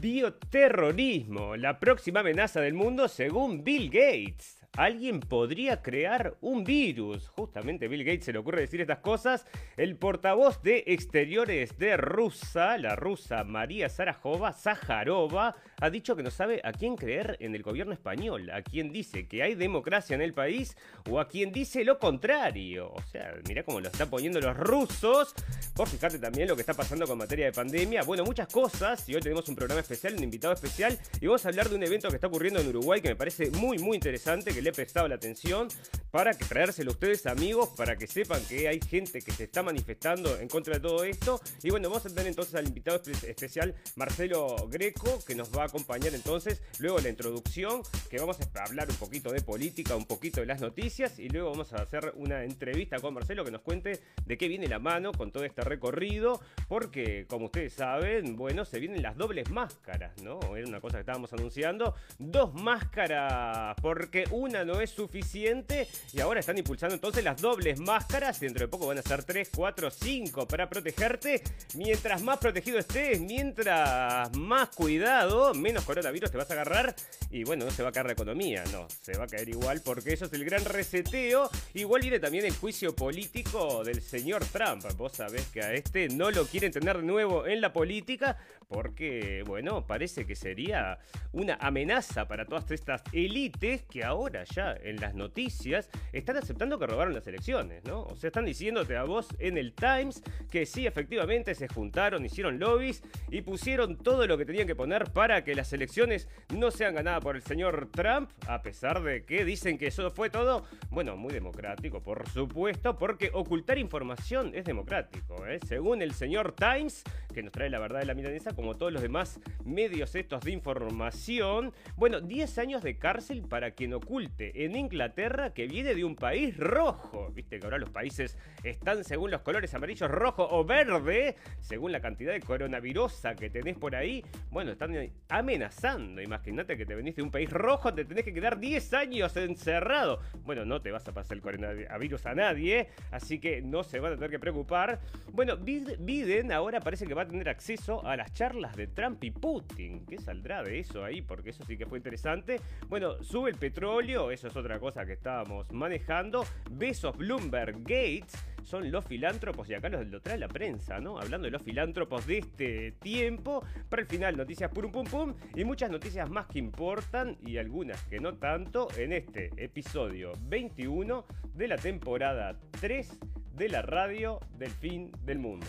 Bioterrorismo, la próxima amenaza del mundo según Bill Gates alguien podría crear un virus. Justamente Bill Gates se le ocurre decir estas cosas. El portavoz de Exteriores de Rusia, la rusa María Sarajova, Zaharova, ha dicho que no sabe a quién creer en el gobierno español, a quién dice que hay democracia en el país o a quién dice lo contrario. O sea, mira cómo lo están poniendo los rusos. Por fijarte también lo que está pasando con materia de pandemia. Bueno, muchas cosas. Y hoy tenemos un programa especial, un invitado especial. Y vamos a hablar de un evento que está ocurriendo en Uruguay que me parece muy, muy interesante, que le he prestado la atención para traérselo a ustedes amigos, para que sepan que hay gente que se está manifestando en contra de todo esto. Y bueno, vamos a tener entonces al invitado especial Marcelo Greco, que nos va a acompañar entonces luego la introducción, que vamos a hablar un poquito de política, un poquito de las noticias y luego vamos a hacer una entrevista con Marcelo que nos cuente de qué viene la mano con todo este recorrido, porque como ustedes saben, bueno, se vienen las dobles máscaras, ¿no? Era una cosa que estábamos anunciando, dos máscaras, porque una no es suficiente y ahora están impulsando entonces las dobles máscaras. Dentro de poco van a ser 3, 4, 5 para protegerte. Mientras más protegido estés, mientras más cuidado, menos coronavirus te vas a agarrar. Y bueno, no se va a caer la economía, no, se va a caer igual porque eso es el gran reseteo. Igual viene también el juicio político del señor Trump. Vos sabés que a este no lo quieren tener de nuevo en la política porque, bueno, parece que sería una amenaza para todas estas élites que ahora ya en las noticias están aceptando que robaron las elecciones, ¿no? O sea, están diciéndote a vos en el Times que sí, efectivamente se juntaron, hicieron lobbies y pusieron todo lo que tenían que poner para que las elecciones no sean ganadas por el señor Trump, a pesar de que dicen que eso fue todo, bueno, muy democrático, por supuesto, porque ocultar información es democrático, ¿eh? Según el señor Times, que nos trae la verdad de la milanesa, como todos los demás medios estos de información, bueno, 10 años de cárcel para quien oculte en Inglaterra que viene de un país rojo. Viste que ahora los países están según los colores amarillo, rojo o verde, según la cantidad de coronavirus que tenés por ahí. Bueno, están amenazando. Imagínate que te venís de un país rojo, te tenés que quedar 10 años encerrado. Bueno, no te vas a pasar el coronavirus a nadie, así que no se van a tener que preocupar. Bueno, Biden ahora parece que va a tener acceso a las charlas de Trump y Putin. ¿Qué saldrá de eso ahí? Porque eso sí que fue interesante. Bueno, sube el petróleo, eso es otra cosa que estábamos manejando. Besos Bloomberg Gates son los filántropos y acá los lo trae la prensa, ¿no? Hablando de los filántropos de este tiempo. Para el final, noticias pum pum pum y muchas noticias más que importan y algunas que no tanto en este episodio 21 de la temporada 3 de la radio del fin del mundo.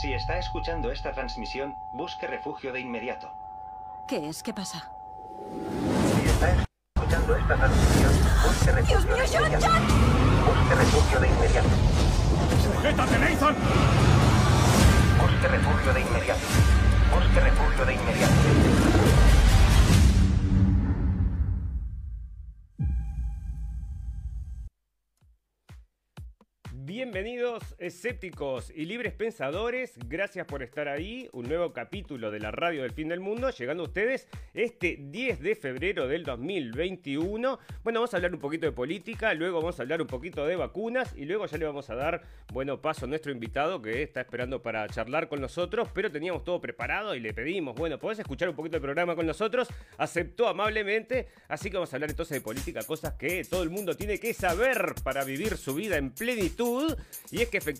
Si está escuchando esta transmisión, busque refugio de inmediato. ¿Qué es? ¿Qué pasa? Si está escuchando esta transmisión, busque refugio ¡Dios mío, de John, inmediato. John! Busque refugio de inmediato. ¡Sujétate, Nathan! Busque refugio de inmediato. Busque refugio de inmediato. Escépticos y libres pensadores, gracias por estar ahí, un nuevo capítulo de la radio del fin del mundo, llegando a ustedes este 10 de febrero del 2021. Bueno, vamos a hablar un poquito de política, luego vamos a hablar un poquito de vacunas y luego ya le vamos a dar, bueno, paso a nuestro invitado que está esperando para charlar con nosotros, pero teníamos todo preparado y le pedimos, bueno, ¿podés escuchar un poquito el programa con nosotros? Aceptó amablemente, así que vamos a hablar entonces de política, cosas que todo el mundo tiene que saber para vivir su vida en plenitud. Y es que efectivamente,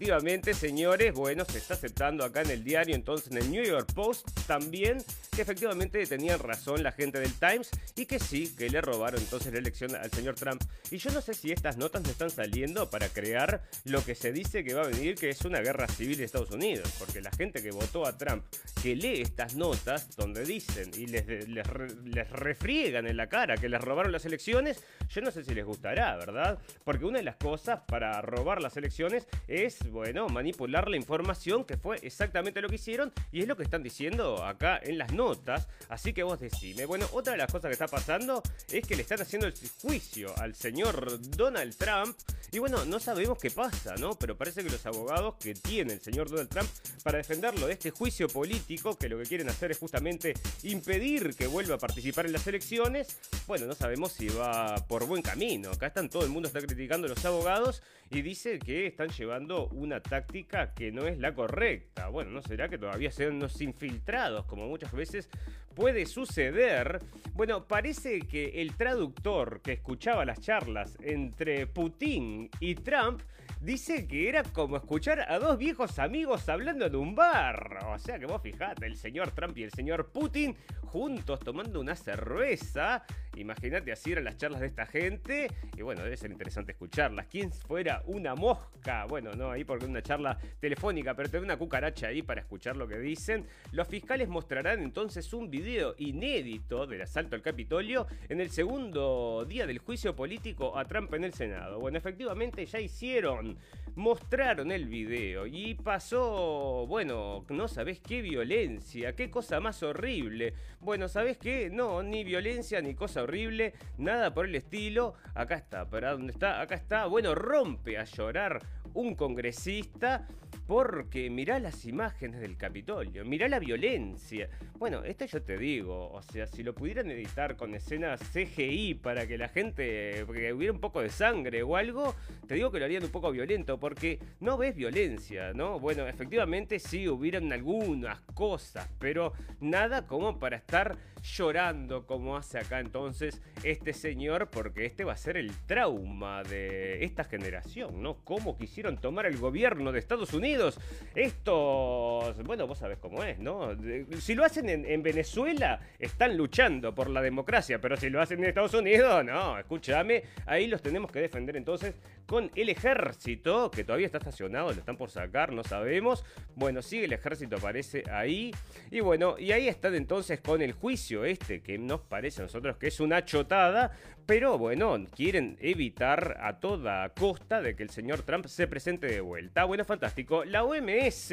señores, bueno, se está aceptando acá en el diario, entonces en el New York Post también, que efectivamente tenían razón la gente del Times y que sí, que le robaron entonces la elección al señor Trump. Y yo no sé si estas notas me están saliendo para crear lo que se dice que va a venir, que es una guerra civil de Estados Unidos, porque la gente que votó a Trump, que lee estas notas donde dicen y les, les, les refriegan en la cara que les robaron las elecciones, yo no sé si les gustará, ¿verdad? Porque una de las cosas para robar las elecciones es, bueno, manipular la información, que fue exactamente lo que hicieron y es lo que están diciendo acá en las notas. Así que vos decime. Bueno, otra de las cosas que está pasando es que le están haciendo el juicio al señor Donald Trump. Y bueno, no sabemos qué pasa, ¿no? Pero parece que los abogados que tiene el señor Donald Trump para defenderlo de este juicio político, que lo que quieren hacer es justamente impedir que vuelva a participar en las elecciones, bueno, no sabemos si va por buen camino. Acá están todo el mundo está criticando a los abogados y dice que están llevando una táctica que no es la correcta. Bueno, ¿no será que todavía sean unos infiltrados, como muchas veces puede suceder? Bueno, parece que el traductor que escuchaba las charlas entre Putin y Trump dice que era como escuchar a dos viejos amigos hablando en un bar. O sea que vos fijate, el señor Trump y el señor Putin juntos tomando una cerveza. Imagínate así eran las charlas de esta gente. Y bueno, debe ser interesante escucharlas. ¿Quién fuera una mosca? Bueno, no, ahí porque una charla telefónica, pero tener una cucaracha ahí para escuchar lo que dicen. Los fiscales mostrarán entonces un video inédito del asalto al Capitolio en el segundo día del juicio político a Trump en el Senado. Bueno, efectivamente ya hicieron mostraron el video y pasó, bueno, no sabés qué violencia, qué cosa más horrible. Bueno, ¿sabés qué? No, ni violencia, ni cosa horrible, nada por el estilo. Acá está, ¿para dónde está? Acá está. Bueno, rompe a llorar un congresista porque mirá las imágenes del Capitolio, mirá la violencia. Bueno, esto yo te digo, o sea, si lo pudieran editar con escenas CGI para que la gente, que hubiera un poco de sangre o algo, te digo que lo harían un poco violento, porque no ves violencia, ¿no? Bueno, efectivamente sí hubieran algunas cosas, pero nada como para estar llorando como hace acá entonces este señor, porque este va a ser el trauma de esta generación, ¿no? ¿Cómo quisieron tomar el gobierno de Estados Unidos? estos, bueno, vos sabés cómo es, ¿no? Si lo hacen en, Venezuela, están luchando por la democracia, pero si lo hacen en Estados Unidos, no, escúchame, ahí los tenemos que defender entonces con el ejército, que todavía está estacionado, lo están por sacar, no sabemos. Bueno, sigue el ejército, aparece ahí. Y bueno, y ahí están entonces con el juicio este, que nos parece a nosotros que es una chotada, pero bueno, quieren evitar a toda costa de que el señor Trump se presente de vuelta. Bueno, fantástico. La OMS,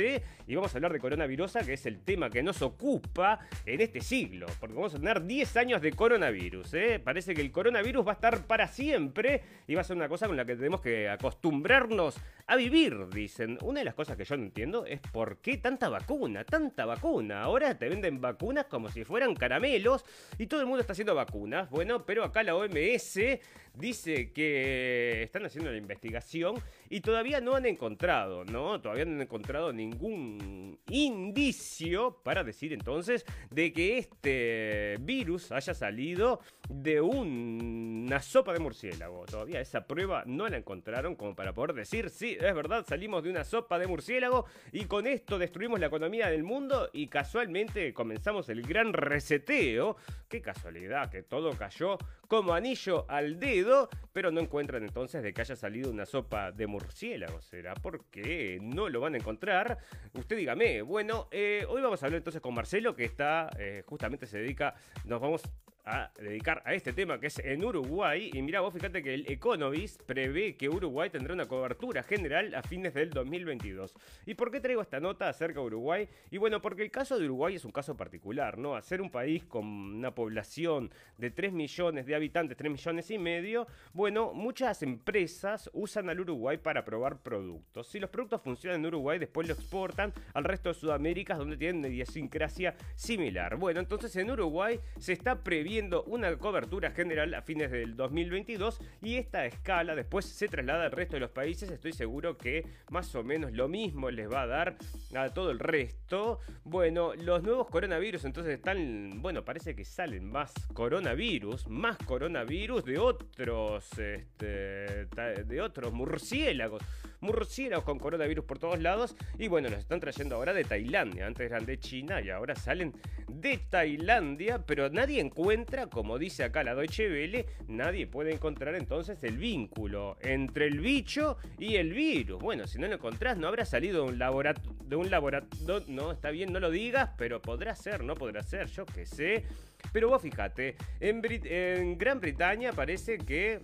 y vamos a hablar de coronavirus, que es el tema que nos ocupa en este siglo, porque vamos a tener 10 años de coronavirus. ¿eh? Parece que el coronavirus va a estar para siempre y va a ser una cosa con la que tenemos que acostumbrarnos a vivir, dicen. Una de las cosas que yo no entiendo es por qué tanta vacuna, tanta vacuna. Ahora te venden vacunas como si fueran caramelos y todo el mundo está haciendo vacunas. Bueno, pero acá la OMS comer, dice que están haciendo la investigación y todavía no han encontrado, ¿no? Todavía no han encontrado ningún indicio para decir entonces de que este virus haya salido de una sopa de murciélago. Todavía esa prueba no la encontraron como para poder decir, sí, es verdad, salimos de una sopa de murciélago y con esto destruimos la economía del mundo y casualmente comenzamos el gran reseteo. Qué casualidad que todo cayó como anillo al dedo, pero no encuentran entonces de que haya salido una sopa de murciélago. ¿Será porque no lo van a encontrar? Usted dígame. Bueno, eh, hoy vamos a hablar entonces con Marcelo, que está, eh, justamente se dedica, nos vamos a dedicar a este tema que es en Uruguay. Y mira, vos fíjate que el Economist prevé que Uruguay tendrá una cobertura general a fines del 2022. ¿Y por qué traigo esta nota acerca de Uruguay? Y bueno, porque el caso de Uruguay es un caso particular, ¿no? Hacer un país con una población de 3 millones de habitantes, 3 millones y medio, bueno, muchas empresas usan al Uruguay para probar productos. Si los productos funcionan en Uruguay, después lo exportan al resto de Sudamérica, donde tienen una idiosincrasia similar. Bueno, entonces en Uruguay se está previendo una cobertura general a fines del 2022 y esta escala después se traslada al resto de los países. Estoy seguro que más o menos lo mismo les va a dar a todo el resto. Bueno, los nuevos coronavirus entonces están, bueno, parece que salen más coronavirus, más coronavirus de otros, este, de otros murciélagos murciélagos con coronavirus por todos lados. Y bueno, nos están trayendo ahora de Tailandia. Antes eran de China y ahora salen de Tailandia. Pero nadie encuentra, como dice acá la Deutsche Welle, nadie puede encontrar entonces el vínculo entre el bicho y el virus. Bueno, si no lo encontrás, no habrá salido de un laboratorio. De un laboratorio. No, está bien, no lo digas, pero podrá ser, no podrá ser, yo qué sé. Pero vos fíjate, en, en Gran Bretaña parece que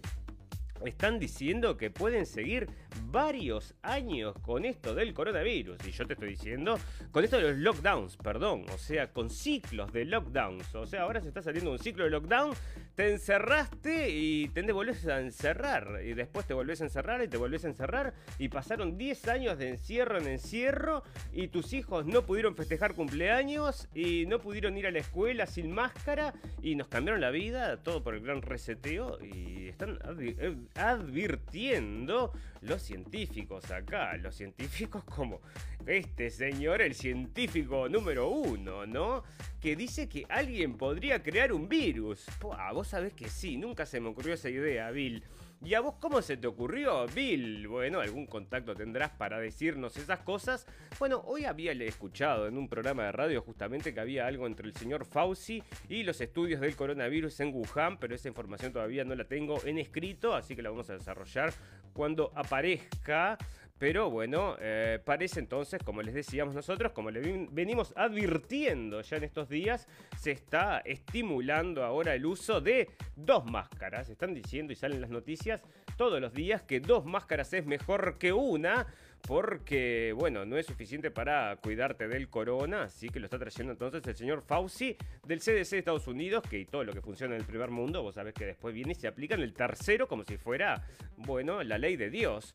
están diciendo que pueden seguir varios años con esto del coronavirus. Y yo te estoy diciendo, con esto de los lockdowns, perdón. O sea, con ciclos de lockdowns. O sea, ahora se está saliendo un ciclo de lockdown te encerraste y te volvés a encerrar. Y después te volvés a encerrar y te volvés a encerrar. Y pasaron 10 años de encierro en encierro. Y tus hijos no pudieron festejar cumpleaños. Y no pudieron ir a la escuela sin máscara. Y nos cambiaron la vida. Todo por el gran reseteo. Y están eh, advirtiendo los científicos acá. Los científicos como este señor, el científico número uno, ¿no? Que dice que alguien podría crear un virus. vos sabés que sí, nunca se me ocurrió esa idea, Bill. ¿Y a vos cómo se te ocurrió, Bill? Bueno, algún contacto tendrás para decirnos esas cosas. Bueno, hoy había escuchado en un programa de radio justamente que había algo entre el señor Fauci y los estudios del coronavirus en Wuhan, pero esa información todavía no la tengo en escrito, así que la vamos a desarrollar cuando aparezca. Pero bueno, eh, parece entonces, como les decíamos nosotros, como le venimos advirtiendo ya en estos días, se está estimulando ahora el uso de dos máscaras. Están diciendo y salen las noticias todos los días que dos máscaras es mejor que una porque, bueno, no es suficiente para cuidarte del corona, así que lo está trayendo entonces el señor Fauci del CDC de Estados Unidos, que y todo lo que funciona en el primer mundo, vos sabés que después viene y se aplica en el tercero como si fuera, bueno, la ley de Dios.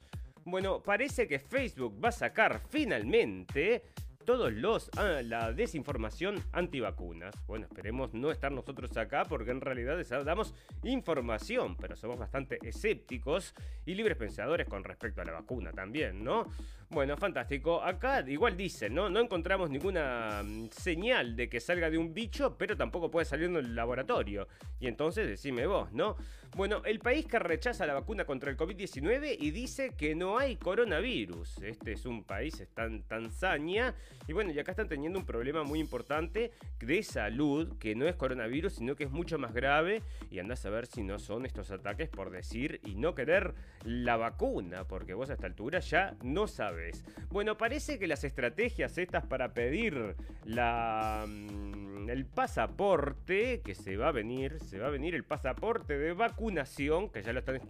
Bueno, parece que Facebook va a sacar finalmente todos los ah, la desinformación antivacunas. Bueno, esperemos no estar nosotros acá porque en realidad damos información, pero somos bastante escépticos y libres pensadores con respecto a la vacuna también, ¿no? Bueno, fantástico. Acá igual dice, ¿no? No encontramos ninguna mm, señal de que salga de un bicho, pero tampoco puede salir en el laboratorio. Y entonces decime vos, ¿no? Bueno, el país que rechaza la vacuna contra el COVID-19 y dice que no hay coronavirus. Este es un país, está en Tanzania y bueno, y acá están teniendo un problema muy importante de salud, que no es coronavirus, sino que es mucho más grave. Y andás a ver si no son estos ataques por decir y no querer la vacuna, porque vos a esta altura ya no sabes. Bueno, parece que las estrategias estas para pedir la mm, el pasaporte que se va a venir, se va a venir el pasaporte de vacunación, que ya lo están,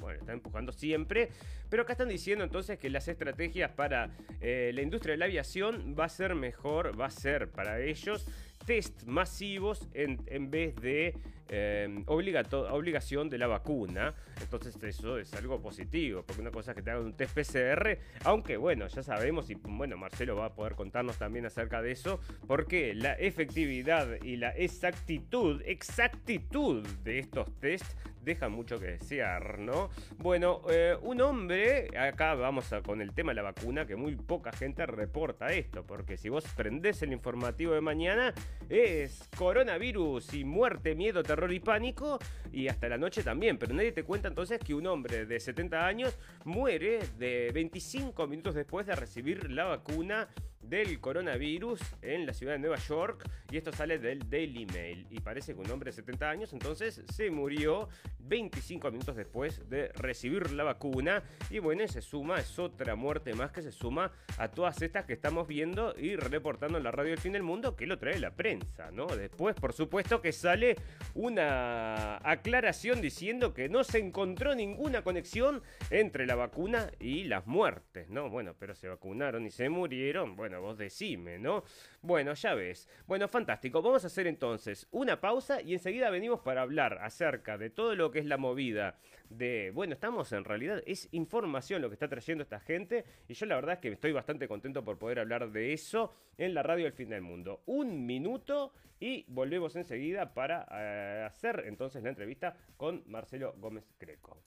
bueno, están empujando siempre, pero acá están diciendo entonces que las estrategias para eh, la industria de la aviación va a ser mejor, va a ser para ellos test masivos en, en vez de eh, obligación de la vacuna. Entonces eso es algo positivo, porque una cosa es que te hagan un test PCR, aunque bueno, ya sabemos y bueno, Marcelo va a poder contarnos también acerca de eso, porque la efectividad y la exactitud, exactitud de estos test dejan mucho que desear, ¿no? Bueno, eh, un hombre, acá vamos con el tema de la vacuna, que muy poca gente reporta esto, porque si vos prendés el informativo de mañana, es coronavirus y muerte, miedo, terror y pánico, y hasta la noche también, pero nadie te cuenta entonces que un hombre de 70 años muere de 25 minutos después de recibir la vacuna del coronavirus en la ciudad de Nueva York y esto sale del Daily Mail y parece que un hombre de 70 años entonces se murió 25 minutos después de recibir la vacuna y bueno, se suma, es otra muerte más que se suma a todas estas que estamos viendo y reportando en la radio del fin del mundo que lo trae la prensa, ¿no? Después, por supuesto que sale una aclaración diciendo que no se encontró ninguna conexión entre la vacuna y las muertes, ¿no? Bueno, pero se vacunaron y se murieron, bueno, vos decime, ¿no? Bueno, ya ves. Bueno, fantástico. Vamos a hacer entonces una pausa y enseguida venimos para hablar acerca de todo lo que es la movida de, bueno, estamos en realidad, es información lo que está trayendo esta gente y yo la verdad es que estoy bastante contento por poder hablar de eso en la radio del fin del mundo. Un minuto y volvemos enseguida para eh, hacer entonces la entrevista con Marcelo Gómez Greco.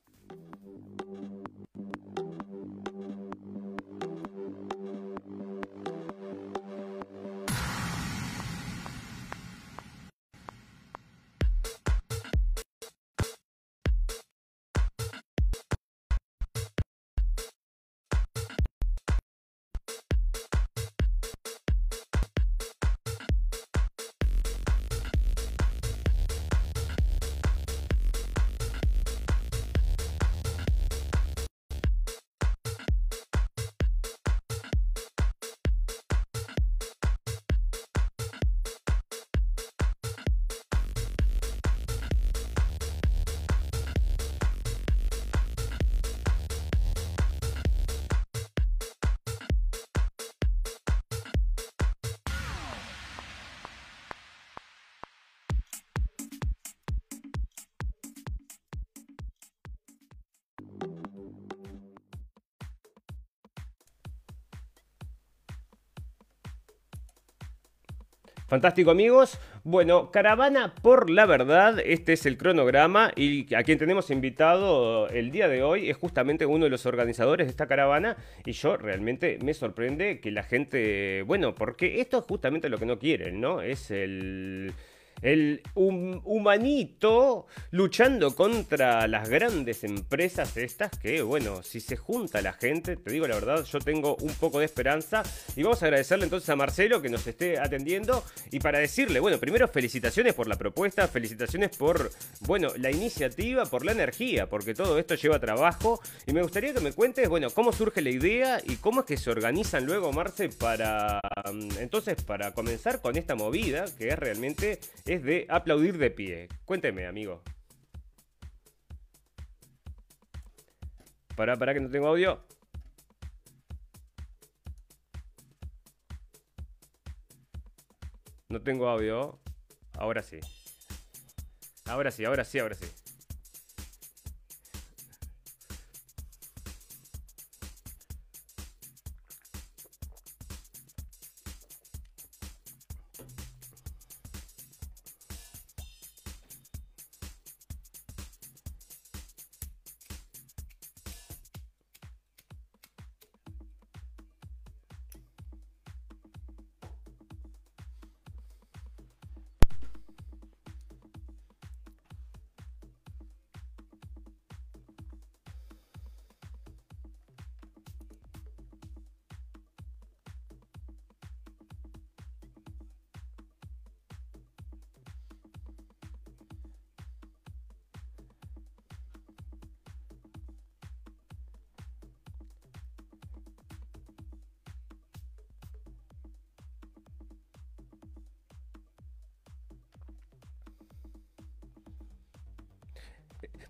Fantástico amigos. Bueno, Caravana por la Verdad, este es el cronograma y a quien tenemos invitado el día de hoy es justamente uno de los organizadores de esta caravana y yo realmente me sorprende que la gente, bueno, porque esto es justamente lo que no quieren, ¿no? Es el el humanito luchando contra las grandes empresas estas que, bueno, si se junta la gente, te digo la verdad, yo tengo un poco de esperanza. Y vamos a agradecerle entonces a Marcelo que nos esté atendiendo. Y para decirle, bueno, primero felicitaciones por la propuesta, felicitaciones por, bueno, la iniciativa, por la energía, porque todo esto lleva trabajo. Y me gustaría que me cuentes, bueno, cómo surge la idea y cómo es que se organizan luego, Marce, para, mm, entonces, para comenzar con esta movida que es realmente es de aplaudir de pie. Cuénteme, amigo. Para, para que no tengo audio. No tengo audio. Ahora sí. Ahora sí, ahora sí, ahora sí.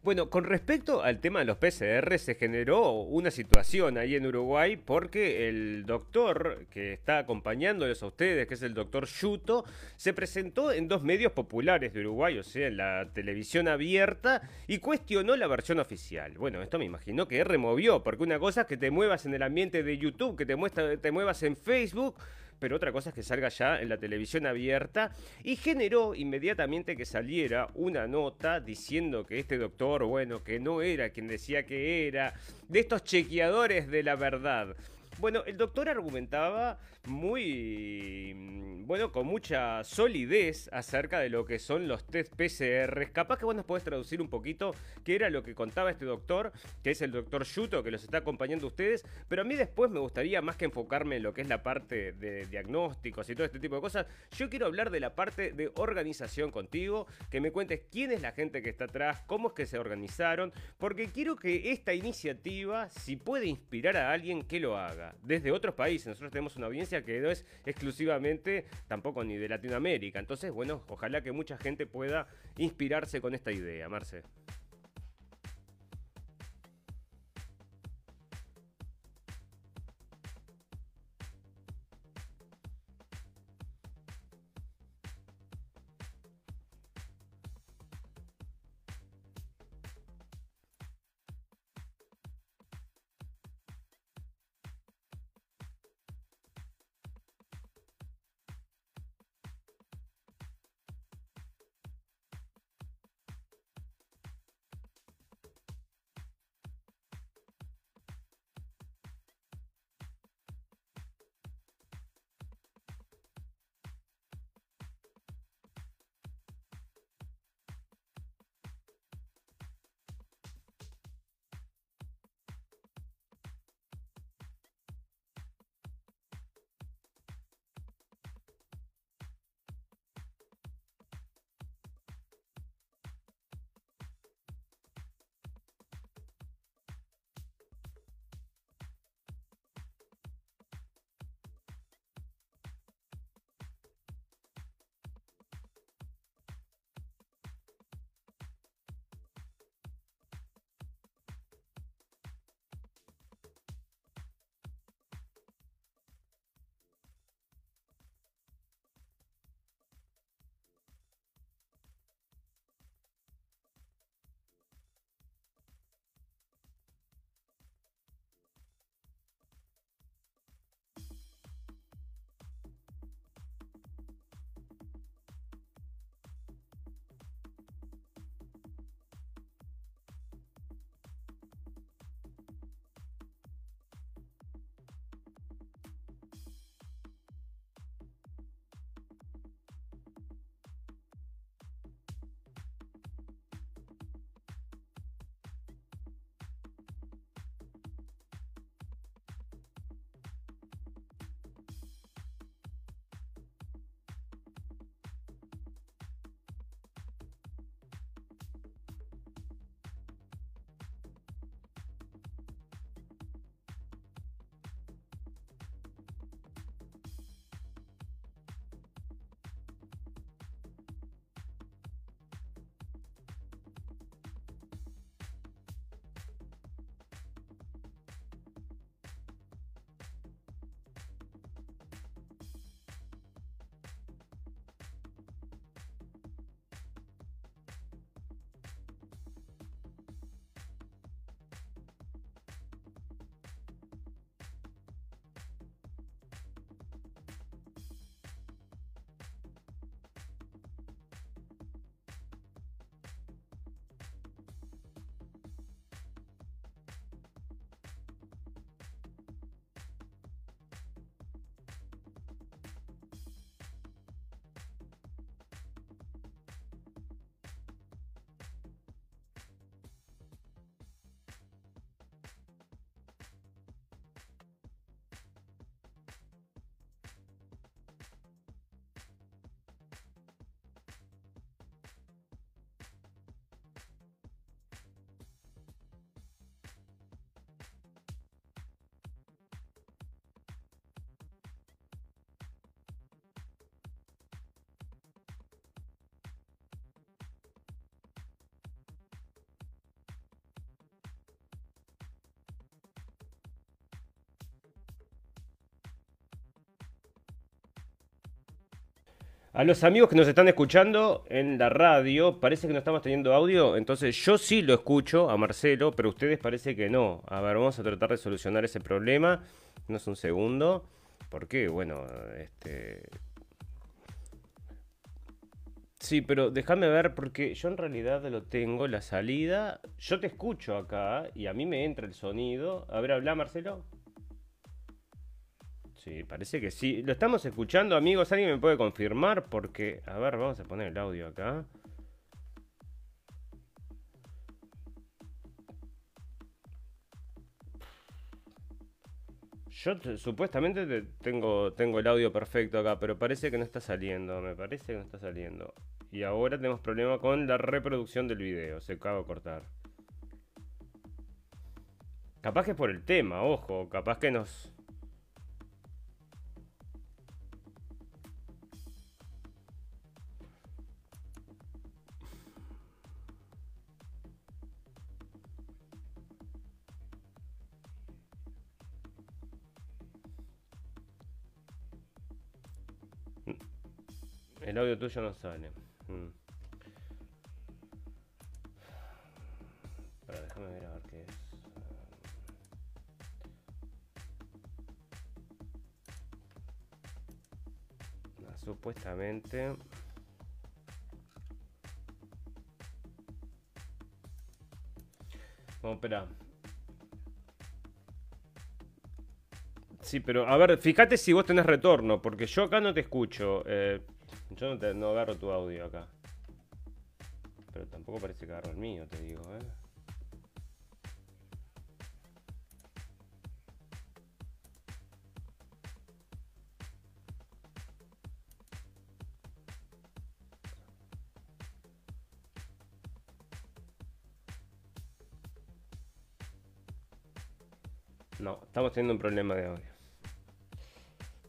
Bueno, con respecto al tema de los PCR, se generó una situación ahí en Uruguay porque el doctor que está acompañándoles a ustedes, que es el doctor Yuto, se presentó en dos medios populares de Uruguay, o sea, en la televisión abierta, y cuestionó la versión oficial. Bueno, esto me imagino que removió, porque una cosa es que te muevas en el ambiente de YouTube, que te, muestra, te muevas en Facebook pero otra cosa es que salga ya en la televisión abierta y generó inmediatamente que saliera una nota diciendo que este doctor, bueno, que no era quien decía que era, de estos chequeadores de la verdad. Bueno, el doctor argumentaba muy, mm, bueno, con mucha solidez acerca de lo que son los test PCR. Capaz que vos nos podés traducir un poquito qué era lo que contaba este doctor, que es el doctor Yuto, que los está acompañando a ustedes. Pero a mí después me gustaría, más que enfocarme en lo que es la parte de diagnósticos y todo este tipo de cosas, yo quiero hablar de la parte de organización contigo, que me cuentes quién es la gente que está atrás, cómo es que se organizaron, porque quiero que esta iniciativa, si puede inspirar a alguien, que lo haga. Desde otros países, nosotros tenemos una audiencia que no es exclusivamente tampoco ni de Latinoamérica. Entonces, bueno, ojalá que mucha gente pueda inspirarse con esta idea, Marce. A los amigos que nos están escuchando en la radio, parece que no estamos teniendo audio, entonces yo sí lo escucho a Marcelo, pero ustedes parece que no. A ver, vamos a tratar de solucionar ese problema. No es un segundo. Porque, bueno, este... Sí, pero déjame ver, porque yo en realidad lo tengo, la salida. Yo te escucho acá y a mí me entra el sonido. A ver, habla Marcelo. Sí, parece que sí. Lo estamos escuchando, amigos. ¿Alguien me puede confirmar? Porque, a ver, vamos a poner el audio acá. Yo supuestamente tengo, tengo el audio perfecto acá, pero parece que no está saliendo. Me parece que no está saliendo. Y ahora tenemos problema con la reproducción del video. Se acaba de cortar. Capaz que es por el tema, ojo. Capaz que nos... El audio tuyo no sale. Mm. déjame ver a ver qué es. Ah, supuestamente. Vamos, espera. Sí, pero a ver, fíjate si vos tenés retorno, porque yo acá no te escucho. Eh, yo no, te, no agarro tu audio acá. Pero tampoco parece que agarro el mío, te digo, ¿eh? No, estamos teniendo un problema de audio.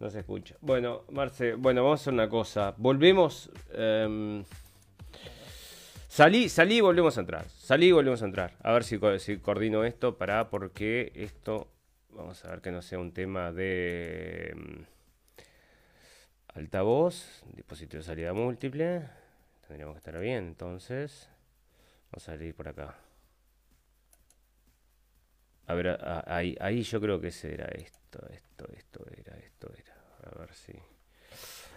No se escucha. Bueno, Marce, bueno, vamos a hacer una cosa. Volvemos. Em, salí, salí y volvemos a entrar. Salí y volvemos a entrar. A ver si, si coordino esto para porque esto. Vamos a ver que no sea un tema de em, altavoz, dispositivo de salida múltiple. Tendríamos que estar bien, entonces. Vamos a salir por acá. A ver, ahí, ahí yo creo que será esto, esto, esto era, esto era. A ver si...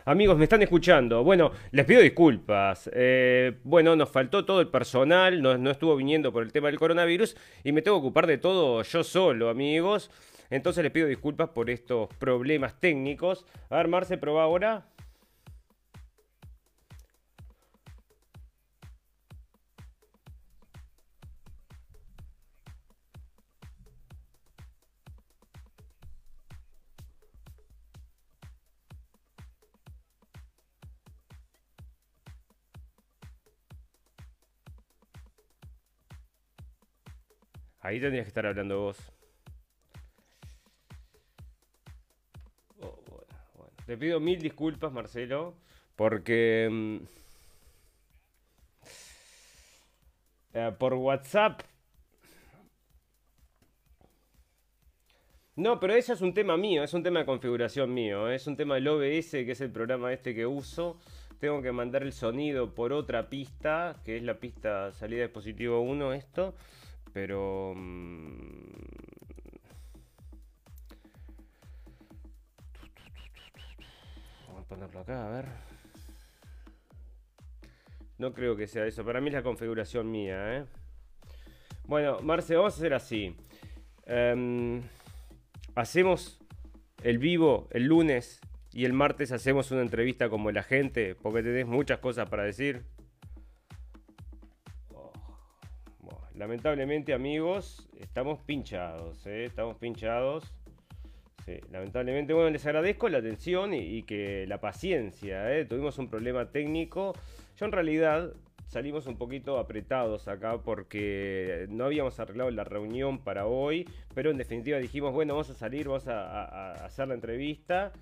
Amigos, me están escuchando. Bueno, les pido disculpas. Eh, bueno, nos faltó todo el personal, no, no, estuvo viniendo por el tema del coronavirus y me tengo que ocupar de todo yo solo, amigos. Entonces les pido disculpas por estos problemas técnicos. A ver, Marce, prueba ahora. Ahí tendrías que estar hablando vos. Oh, Te pido mil disculpas, Marcelo, porque... Mm, eh, por WhatsApp... No, pero eso es un tema mío, es un tema de configuración mío, es un tema del OBS, que es el programa este que uso. Tengo que mandar el sonido por otra pista, que es la pista salida dispositivo 1, esto. Pero... Mm, vamos a ponerlo acá, a ver. No creo que sea eso. Para mí es la configuración mía, ¿eh? Bueno, Marce, vamos a hacer así. Em, hacemos el vivo el lunes y el martes hacemos una entrevista como la gente, porque tenés muchas cosas para decir. Lamentablemente, amigos, estamos pinchados, ¿eh? estamos pinchados. lamentablemente, bueno, les agradezco la atención y, que la paciencia. ¿eh? Tuvimos un problema técnico. Yo en realidad salimos un poquito apretados acá porque no habíamos arreglado la reunión para hoy, pero en definitiva dijimos, bueno, vamos a salir, vamos a hacer la entrevista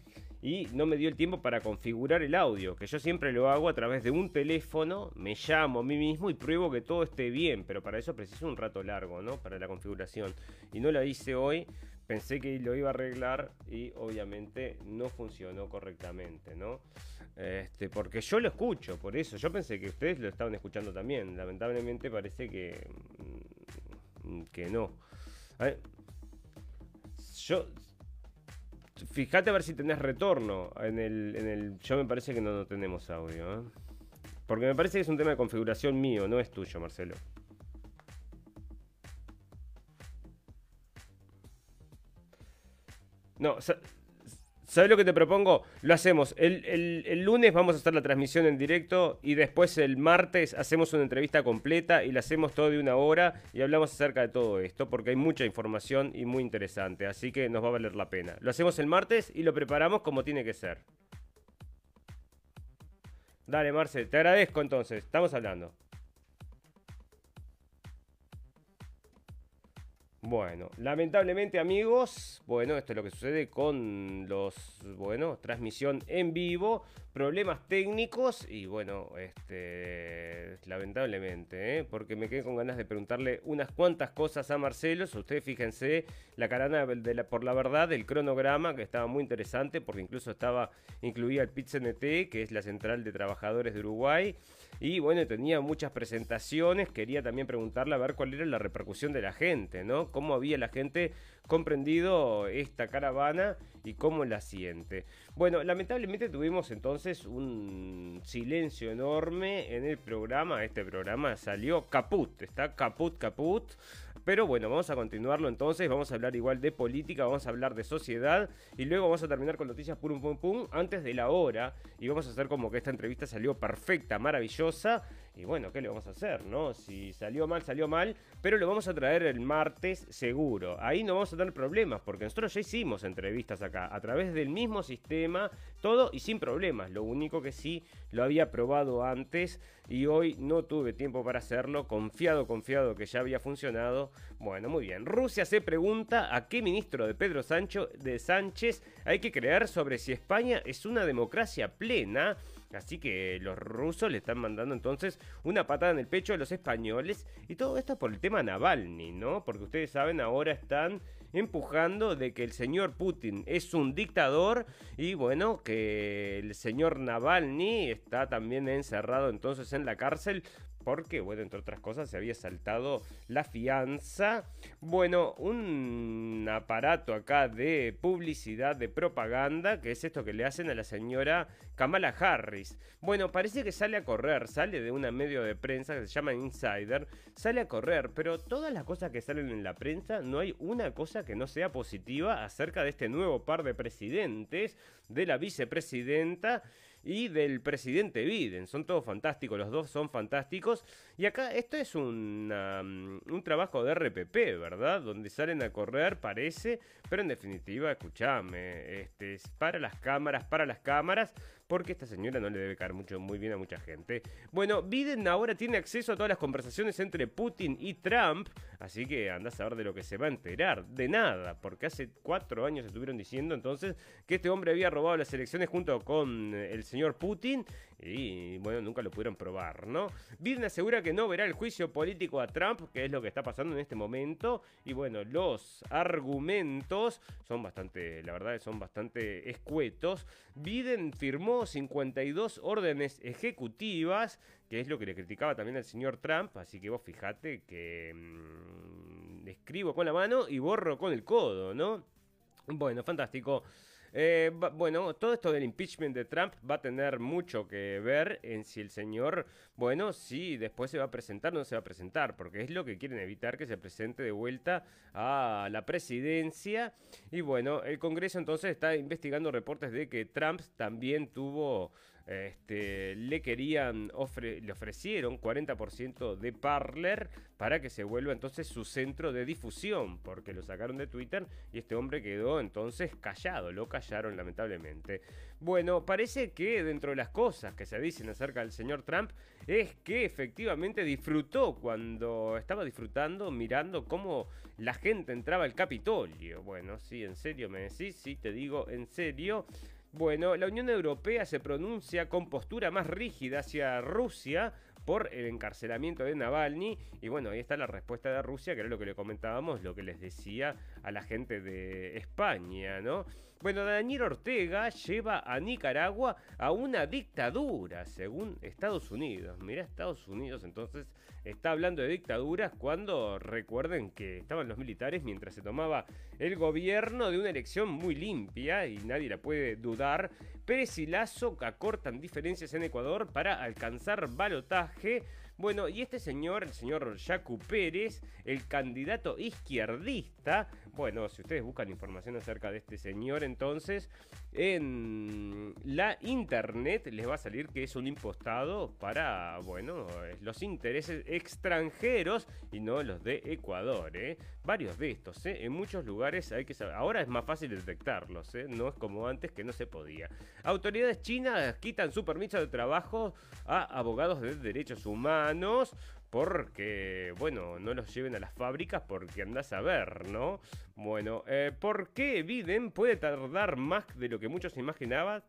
y no me dio el tiempo para configurar el audio, que yo siempre lo hago a través de un teléfono, me llamo a mí mismo y pruebo que todo esté bien, pero para eso preciso un rato largo, ¿no? Para la configuración. Y no la hice hoy pensé que lo iba a arreglar y obviamente no funcionó correctamente, ¿no? Este, porque yo lo escucho, por eso. Yo pensé que ustedes lo estaban escuchando también. Lamentablemente parece que, mm, que no. A ver, yo Fíjate a ver si tenés retorno en el, en el. Yo me parece que no, no tenemos audio, ¿eh? Porque me parece que es un tema de configuración mío, no es tuyo, Marcelo. No, ¿sabes lo que te propongo? Lo hacemos. El, lunes vamos a hacer la transmisión en directo y después el martes hacemos una entrevista completa y la hacemos todo de una hora y hablamos acerca de todo esto porque hay mucha información y muy interesante. Así que nos va a valer la pena. Lo hacemos el martes y lo preparamos como tiene que ser. Dale, Marce, te agradezco entonces. Estamos hablando. Bueno, lamentablemente amigos, bueno, esto es lo que sucede con los, bueno, transmisión en vivo problemas técnicos y bueno, este, lamentablemente, ¿eh? porque me quedé con ganas de preguntarle unas cuantas cosas a Marcelo. Ustedes fíjense la carana de la, por la verdad del cronograma que estaba muy interesante porque incluso estaba incluida el PITCNT, que es la central de trabajadores de Uruguay. Y bueno, tenía muchas presentaciones. Quería también preguntarle a ver cuál era la repercusión de la gente, ¿no? Cómo había la gente comprendido esta caravana y cómo la siente. Bueno, lamentablemente tuvimos entonces un silencio enorme en el programa. Este programa salió caput, está caput, caput. Pero bueno, vamos a continuarlo entonces, vamos a hablar igual de política, vamos a hablar de sociedad y luego vamos a terminar con noticias pum pum pum antes de la hora y vamos a hacer como que esta entrevista salió perfecta, maravillosa y bueno, ¿qué le vamos a hacer, no? Si salió mal, salió mal, pero lo vamos a traer el martes seguro. Ahí no vamos a tener problemas porque nosotros ya hicimos entrevistas acá a través del mismo sistema, todo y sin problemas. Lo único que sí lo había probado antes y hoy no tuve tiempo para hacerlo, confiado, confiado que ya había funcionado. Bueno, muy bien. Rusia se pregunta a qué ministro de Pedro Sancho, de Sánchez hay que creer sobre si España es una democracia plena. Así que los rusos le están mandando entonces una patada en el pecho a los españoles. Y todo esto por el tema Navalny, ¿no? Porque ustedes saben, ahora están empujando de que el señor Putin es un dictador y bueno, que el señor Navalny está también encerrado entonces en la cárcel porque, bueno, entre otras cosas, se había saltado la fianza. Bueno, un aparato acá de publicidad, de propaganda, que es esto que le hacen a la señora Kamala Harris. Bueno, parece que sale a correr, sale de una medio de prensa que se llama Insider, sale a correr, pero todas las cosas que salen en la prensa, no hay una cosa que no sea positiva acerca de este nuevo par de presidentes, de la vicepresidenta y del presidente Biden. Son todos fantásticos, los dos son fantásticos. Y acá esto es un, un trabajo de RPP, ¿verdad? Donde salen a correr, parece, pero en definitiva, escúchame, este, para las cámaras, para las cámaras porque esta señora no le debe caer mucho, muy bien a mucha gente. Bueno, Biden ahora tiene acceso a todas las conversaciones entre Putin y Trump, así que anda a saber de lo que se va a enterar. De nada, porque hace cuatro años estuvieron diciendo entonces que este hombre había robado las elecciones junto con el señor Putin y bueno, nunca lo pudieron probar, ¿no? Biden asegura que no verá el juicio político a Trump, que es lo que está pasando en este momento. Y bueno, los argumentos son bastante, la verdad, son bastante escuetos. Biden firmó 52 órdenes ejecutivas, que es lo que le criticaba también al señor Trump. Así que vos fijate que mm, escribo con la mano y borro con el codo, ¿no? Bueno, fantástico. Eh, bueno, todo esto del impeachment de Trump va a tener mucho que ver en si el señor, bueno, si después se va a presentar o no se va a presentar, porque es lo que quieren evitar que se presente de vuelta a la presidencia. Y bueno, el Congreso entonces está investigando reportes de que Trump también tuvo este, le querían, le ofrecieron 40% de Parler para que se vuelva entonces su centro de difusión, porque lo sacaron de Twitter y este hombre quedó entonces callado, lo callaron lamentablemente. Bueno, parece que dentro de las cosas que se dicen acerca del señor Trump es que efectivamente disfrutó cuando estaba disfrutando mirando cómo la gente entraba al Capitolio. Bueno, sí, en serio me decís, sí, te digo en serio. Bueno, la Unión Europea se pronuncia con postura más rígida hacia Rusia por el encarcelamiento de Navalny. Y bueno, ahí está la respuesta de Rusia, que era lo que le comentábamos, lo que les decía a la gente de España, ¿no? Bueno, Daniel Ortega lleva a Nicaragua a una dictadura, según Estados Unidos. Mirá, Estados Unidos entonces está hablando de dictaduras cuando recuerden que estaban los militares mientras se tomaba el gobierno de una elección muy limpia y nadie la puede dudar. Pérez y Lazo acortan diferencias en Ecuador para alcanzar balotaje. Bueno, y este señor, el señor Yacu Pérez, el candidato izquierdista, bueno, si ustedes buscan información acerca de este señor, entonces en la internet les va a salir que es un impostado para, bueno, los intereses extranjeros y no los de Ecuador, ¿eh? Varios de estos, ¿eh? En muchos lugares hay que saber, ahora es más fácil detectarlos, ¿eh? No es como antes que no se podía. Autoridades chinas quitan su permiso de trabajo a abogados de derechos humanos porque, bueno, no los lleven a las fábricas porque andás a ver, ¿no? Bueno, eh, ¿por qué Biden puede tardar más de lo que muchos imaginaban,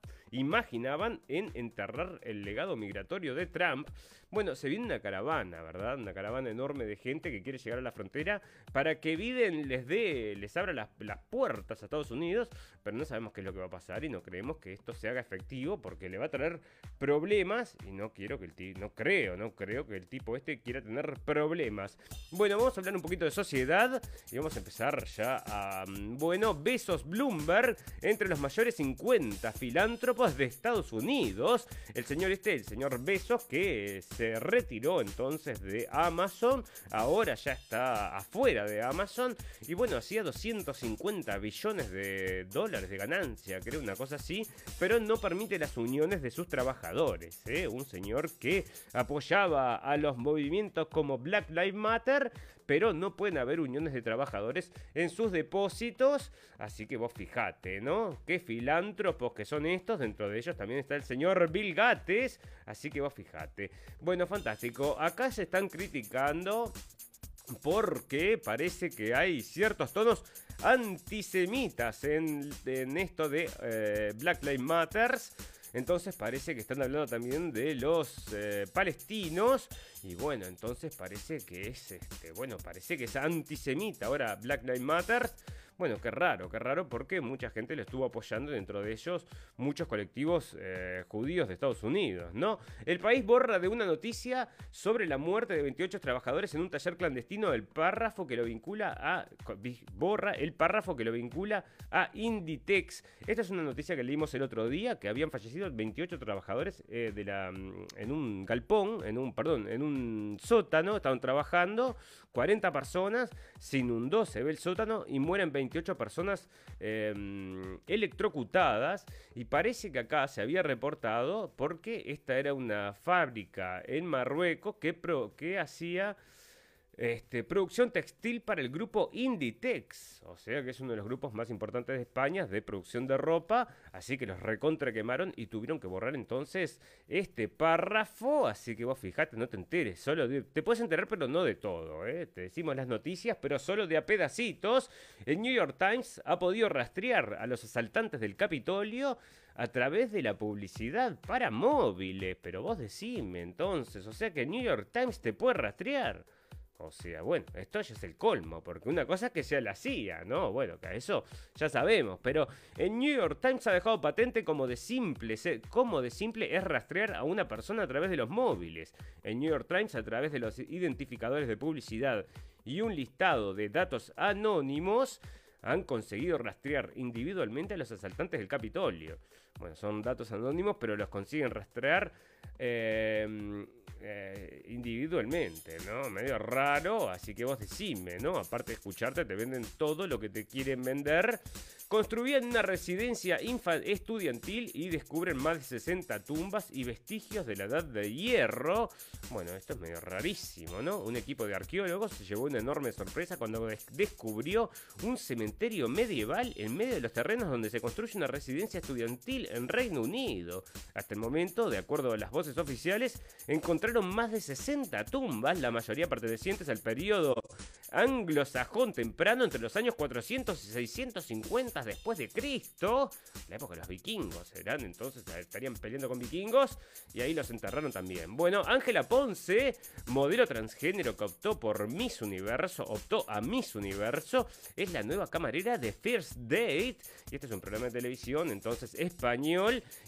en enterrar el legado migratorio de Trump? Bueno, se viene una caravana, ¿verdad? Una caravana enorme de gente que quiere llegar a la frontera para que Biden les dé, les abra las, las puertas a Estados Unidos, pero no sabemos qué es lo que va a pasar y no creemos que esto se haga efectivo porque le va a traer problemas y no quiero que el tipo, no creo, no creo que el tipo este quiera tener problemas. Bueno, vamos a hablar un poquito de sociedad y vamos a empezar ya mm, Bueno, Besos Bloomberg, entre los mayores 50 filántropos de Estados Unidos. El señor este, el señor Besos, que se retiró entonces de Amazon, ahora ya está afuera de Amazon y bueno, hacía 250 billones de dólares de ganancia, creo una cosa así, pero no permite las uniones de sus trabajadores. ¿eh? Un señor que apoyaba a los movimientos como Black Lives Matter, pero no pueden haber uniones de trabajadores en sus depósitos, así que vos fijate, ¿no? Qué filántropos que son estos, dentro de ellos también está el señor Bill Gates, así que vos fijate. Bueno, fantástico, acá se están criticando porque parece que hay ciertos tonos antisemitas en, esto de eh, Black Lives Matters. Entonces parece que están hablando también de los eh, palestinos. Y bueno, entonces parece que es este. Bueno, parece que es antisemita. Ahora Black Lives Matter. Bueno, qué raro, qué raro, porque mucha gente lo estuvo apoyando, dentro de ellos muchos colectivos eh, judíos de Estados Unidos, ¿no? El país borra de una noticia sobre la muerte de 28 trabajadores en un taller clandestino el párrafo que lo vincula a. borra el párrafo que lo vincula a Inditex. Esta es una noticia que leímos el otro día, que habían fallecido 28 trabajadores eh, de la, mm, en un galpón, en un, perdón, en un sótano, estaban trabajando, 40 personas, se inundó, se ve el sótano y mueren 28 personas eh, electrocutadas y parece que acá se había reportado porque esta era una fábrica en Marruecos que, pro, que hacía este, producción textil para el grupo Inditex, o sea que es uno de los grupos más importantes de España de producción de ropa, así que los recontra quemaron y tuvieron que borrar entonces este párrafo, así que vos fijate, no te enteres, solo de- te puedes enterar pero no de todo, ¿eh? te decimos las noticias pero solo de a pedacitos. El New York Times ha podido rastrear a los asaltantes del Capitolio a través de la publicidad para móviles, pero vos decime entonces, o sea que el New York Times te puede rastrear. O sea, bueno, esto ya es el colmo, porque una cosa es que sea la CIA, ¿no? Bueno, que eso ya sabemos, pero el New York Times ha dejado patente como de simple, como de simple es rastrear a una persona a través de los móviles. El New York Times a través de los identificadores de publicidad y un listado de datos anónimos han conseguido rastrear individualmente a los asaltantes del Capitolio. Bueno, son datos anónimos, pero los consiguen rastrear eh, eh, individualmente, ¿no? Medio raro, así que vos decime, ¿no? Aparte de escucharte, te venden todo lo que te quieren vender. Construían una residencia estudiantil y descubren más de 60 tumbas y vestigios de la edad de hierro. Bueno, esto es medio rarísimo, ¿no? Un equipo de arqueólogos se llevó una enorme sorpresa cuando des- descubrió un cementerio medieval en medio de los terrenos donde se construye una residencia estudiantil en Reino Unido. Hasta el momento, de acuerdo a las voces oficiales, encontraron más de 60 tumbas, la mayoría pertenecientes al periodo anglosajón temprano entre los años 400 y 650 después de Cristo, la época de los vikingos, eran entonces estarían peleando con vikingos y ahí los enterraron también. Bueno, Ángela Ponce, modelo transgénero que optó por Miss Universo, optó a Miss Universo, es la nueva camarera de First Date y este es un programa de televisión entonces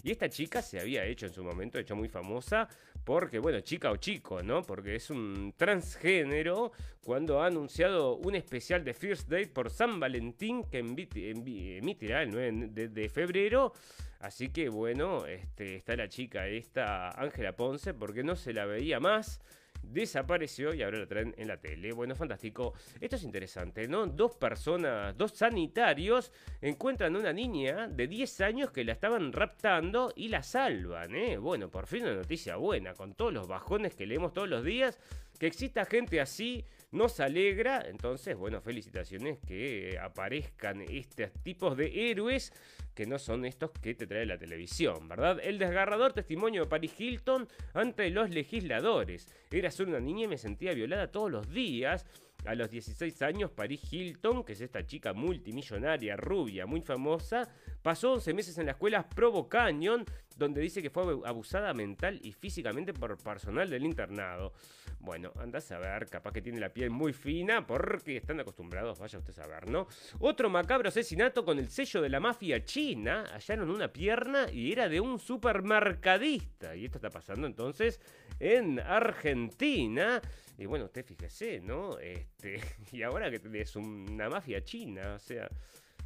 y esta chica se había hecho en su momento, hecho muy famosa porque, bueno, chica o chico, ¿no? Porque es un transgénero cuando ha anunciado un especial de First Date por San Valentín que emitirá el 9 de, febrero. Así que, bueno, este, está la chica esta, Ángela Ponce, porque no se la veía más desapareció y ahora la traen en la tele. Bueno, fantástico. Esto es interesante, ¿no? Dos personas, dos sanitarios encuentran a una niña de 10 años que la estaban raptando y la salvan, ¿eh? Bueno, por fin una noticia buena, con todos los bajones que leemos todos los días. Que exista gente así nos alegra. Entonces, bueno, felicitaciones que aparezcan estos tipos de héroes que no son estos que te trae la televisión, ¿verdad? El desgarrador testimonio de Paris Hilton ante los legisladores. Era solo una niña y me sentía violada todos los días. A los 16 años, Paris Hilton, que es esta chica multimillonaria, rubia, muy famosa, pasó 11 meses en la escuela Provo Canyon, donde dice que fue abusada mental y físicamente por personal del internado. Bueno, andás a ver, capaz que tiene la piel muy fina porque están acostumbrados, vaya usted a saber, ¿no? Otro macabro asesinato con el sello de la mafia china. Hallaron una pierna y era de un supermercadista. Y esto está pasando entonces en Argentina. Y bueno, usted fíjese, ¿no? Este, y ahora que es una mafia china, o sea,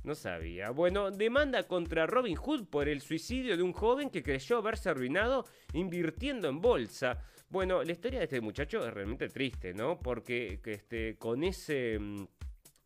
no sabía. Bueno, demanda contra Robin Hood por el suicidio de un joven que creyó haberse arruinado invirtiendo en bolsa. Bueno, la historia de este muchacho es realmente triste, ¿no? Porque este, con ese mm,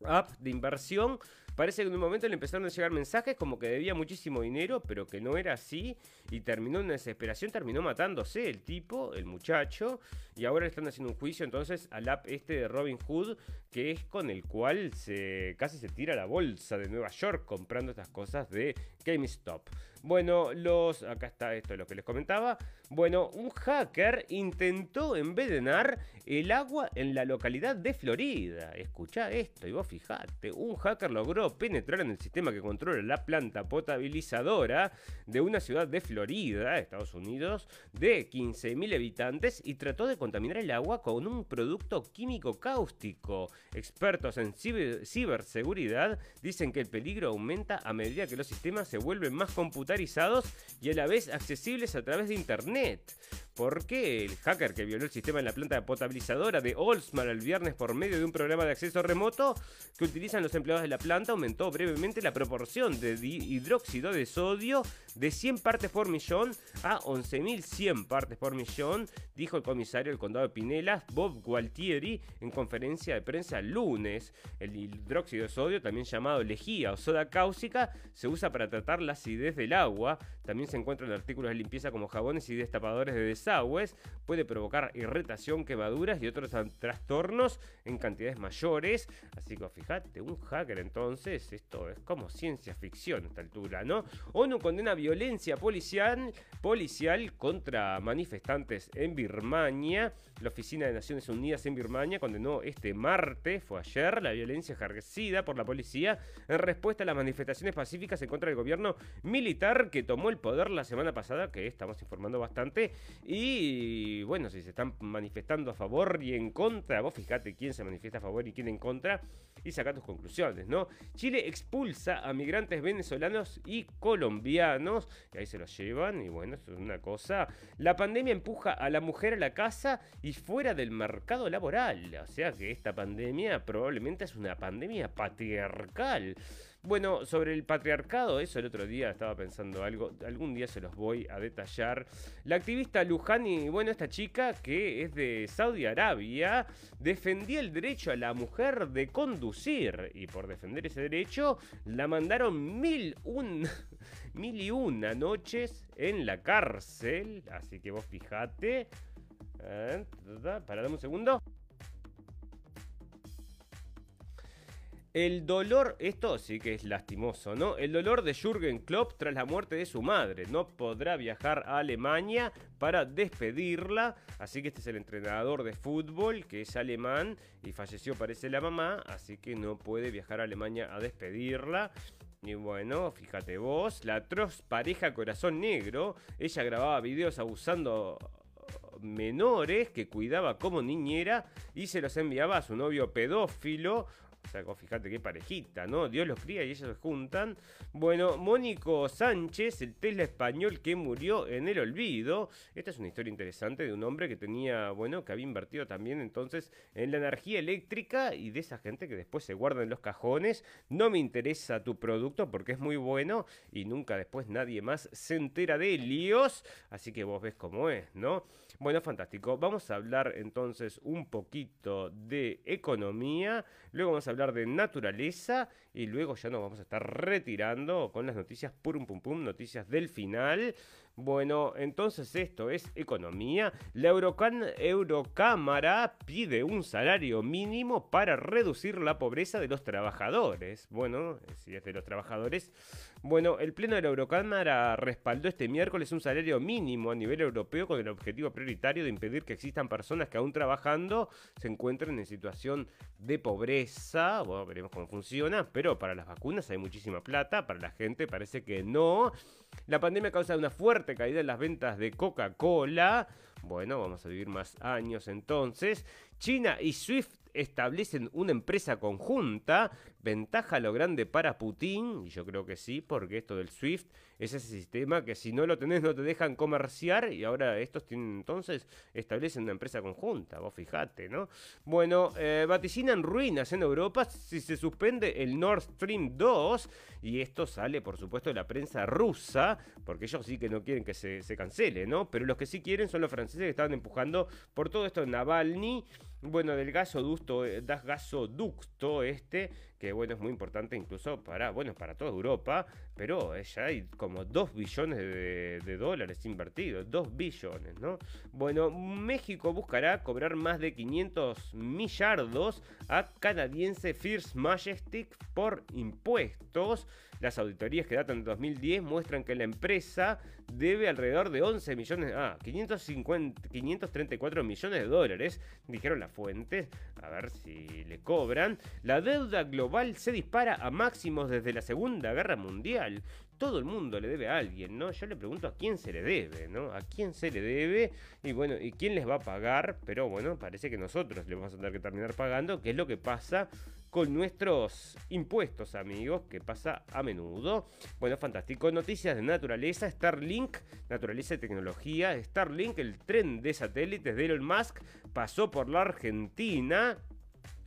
app de inversión Parece que en un momento le empezaron a llegar mensajes como que debía muchísimo dinero, pero que no era así. Y terminó en desesperación, terminó matándose el tipo, el muchacho. Y ahora le están haciendo un juicio entonces al app este de Robin Hood, que es con el cual se casi se tira la bolsa de Nueva York comprando estas cosas de GameStop. Bueno, los. Acá está esto lo que les comentaba. Bueno, un hacker intentó envenenar el agua en la localidad de Florida. Escucha esto y vos fijate. Un hacker logró penetrar en el sistema que controla la planta potabilizadora de una ciudad de Florida, Estados Unidos, de 15.000 habitantes y trató de contaminar el agua con un producto químico cáustico. Expertos en ciberseguridad dicen que el peligro aumenta a medida que los sistemas se vuelven más computarizados y a la vez accesibles a través de Internet. Porque el hacker que violó el sistema en la planta potabilizadora de Oldsmar el viernes por medio de un programa de acceso remoto que utilizan los empleados de la planta aumentó brevemente la proporción de hidróxido de sodio de 100 partes por millón a 11.100 partes por millón, dijo el comisario del condado de Pinellas, Bob Gualtieri, en conferencia de prensa el lunes. El hidróxido de sodio, también llamado lejía o soda cáusica, se usa para tratar la acidez del agua. También se encuentra en artículos de limpieza como jabones y destapadores de desagües. Puede provocar irritación, quemaduras y otros trastornos en cantidades mayores. Así que fíjate, un hacker entonces, esto es como ciencia ficción a esta altura, ¿no? ONU condena violencia policial, policial contra manifestantes en Birmania. La Oficina de Naciones Unidas en Birmania condenó este martes, fue ayer, la violencia ejercida por la policía en respuesta a las manifestaciones pacíficas en contra del gobierno militar que tomó el poder la semana pasada, que estamos informando bastante. Y bueno, si se están manifestando a favor y en contra, vos fíjate quién se manifiesta a favor y quién en contra y saca tus conclusiones, ¿no? Chile expulsa a migrantes venezolanos y colombianos, y ahí se los llevan, y bueno, eso es una cosa. La pandemia empuja a la mujer a la casa y fuera del mercado laboral, o sea que esta pandemia probablemente es una pandemia patriarcal. Bueno, sobre el patriarcado, eso el otro día estaba pensando algo, algún día se los voy a detallar. La activista Lujani, bueno, esta chica que es de Saudi Arabia, defendía el derecho a la mujer de conducir y por defender ese derecho la mandaron mil, mil y una noches en la cárcel, así que vos fijate. Eh, para un segundo. El dolor, esto sí que es lastimoso, ¿no? El dolor de Jürgen Klopp tras la muerte de su madre. No podrá viajar a Alemania para despedirla. Así que este es el entrenador de fútbol, que es alemán y falleció, parece la mamá. Así que no puede viajar a Alemania a despedirla. Y bueno, fíjate vos, la atroz pareja Corazón Negro, ella grababa videos abusando menores que cuidaba como niñera y se los enviaba a su novio pedófilo o sea, fíjate qué parejita, ¿no? Dios los cría y ellos se juntan. Bueno, Mónico Sánchez, el Tesla español que murió en el olvido. Esta es una historia interesante de un hombre que tenía, bueno, que había invertido también entonces en la energía eléctrica y de esa gente que después se guarda en los cajones. No me interesa tu producto porque es muy bueno y nunca después nadie más se entera de líos. Así que vos ves cómo es, ¿no? Bueno, fantástico. Vamos a hablar entonces un poquito de economía. Luego vamos a hablar de naturaleza y luego ya nos vamos a estar retirando con las noticias purum pum pum, noticias del final. Bueno, entonces esto es economía. La Eurocámara pide un salario mínimo para reducir la pobreza de los trabajadores. Bueno, si es de los trabajadores. Bueno, el Pleno de la Eurocámara respaldó este miércoles un salario mínimo a nivel europeo con el objetivo prioritario de impedir que existan personas que aún trabajando se encuentren en situación de pobreza. Bueno, veremos cómo funciona. Pero para las vacunas hay muchísima plata, para la gente parece que no. La pandemia causa una fuerte caída en las ventas de Coca-Cola. Bueno, vamos a vivir más años entonces. China y Swift establecen una empresa conjunta, ventaja lo grande para Putin, y yo creo que sí, porque esto del SWIFT es ese sistema que si no lo tenés no te dejan comerciar, y ahora estos tienen entonces, establecen una empresa conjunta, vos fijate, ¿no? Bueno, eh, vaticinan ruinas en Europa si se suspende el Nord Stream 2, y esto sale por supuesto de la prensa rusa, porque ellos sí que no quieren que se, cancele, ¿no? Pero los que sí quieren son los franceses que estaban empujando por todo esto de Navalny, bueno, del gasoducto, eh, gasoducto este, que bueno, es muy importante incluso para, bueno, para toda Europa, pero ya hay como 2 billones de, dólares invertidos, 2 billones, ¿no? Bueno, México buscará cobrar más de 500 millardos a canadiense First Majestic por impuestos. Las auditorías que datan de 2010 muestran que la empresa debe alrededor de 11 millones, ah, 550, 534 millones de dólares, dijeron las fuentes, a ver si le cobran. La deuda global se dispara a máximos desde la Segunda Guerra Mundial todo el mundo le debe a alguien, ¿no? Yo le pregunto a quién se le debe, ¿no? A quién se le debe y bueno, y quién les va a pagar, pero bueno, parece que nosotros le vamos a tener que terminar pagando, que es lo que pasa con nuestros impuestos, amigos, que pasa a menudo. Bueno, fantástico. Noticias de naturaleza, Starlink, naturaleza y tecnología. Starlink, el tren de satélites de Elon Musk, pasó por la Argentina